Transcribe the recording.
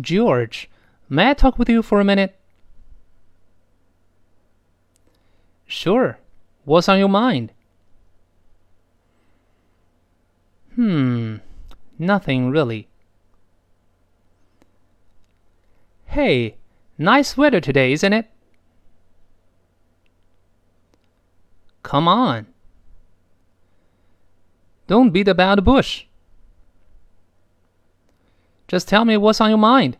George, may I talk with you for a minute? Sure. What's on your mind? Hmm, nothing really. Hey, nice weather today, isn't it? Come on. Don't beat about the bush. Just tell me what's on your mind.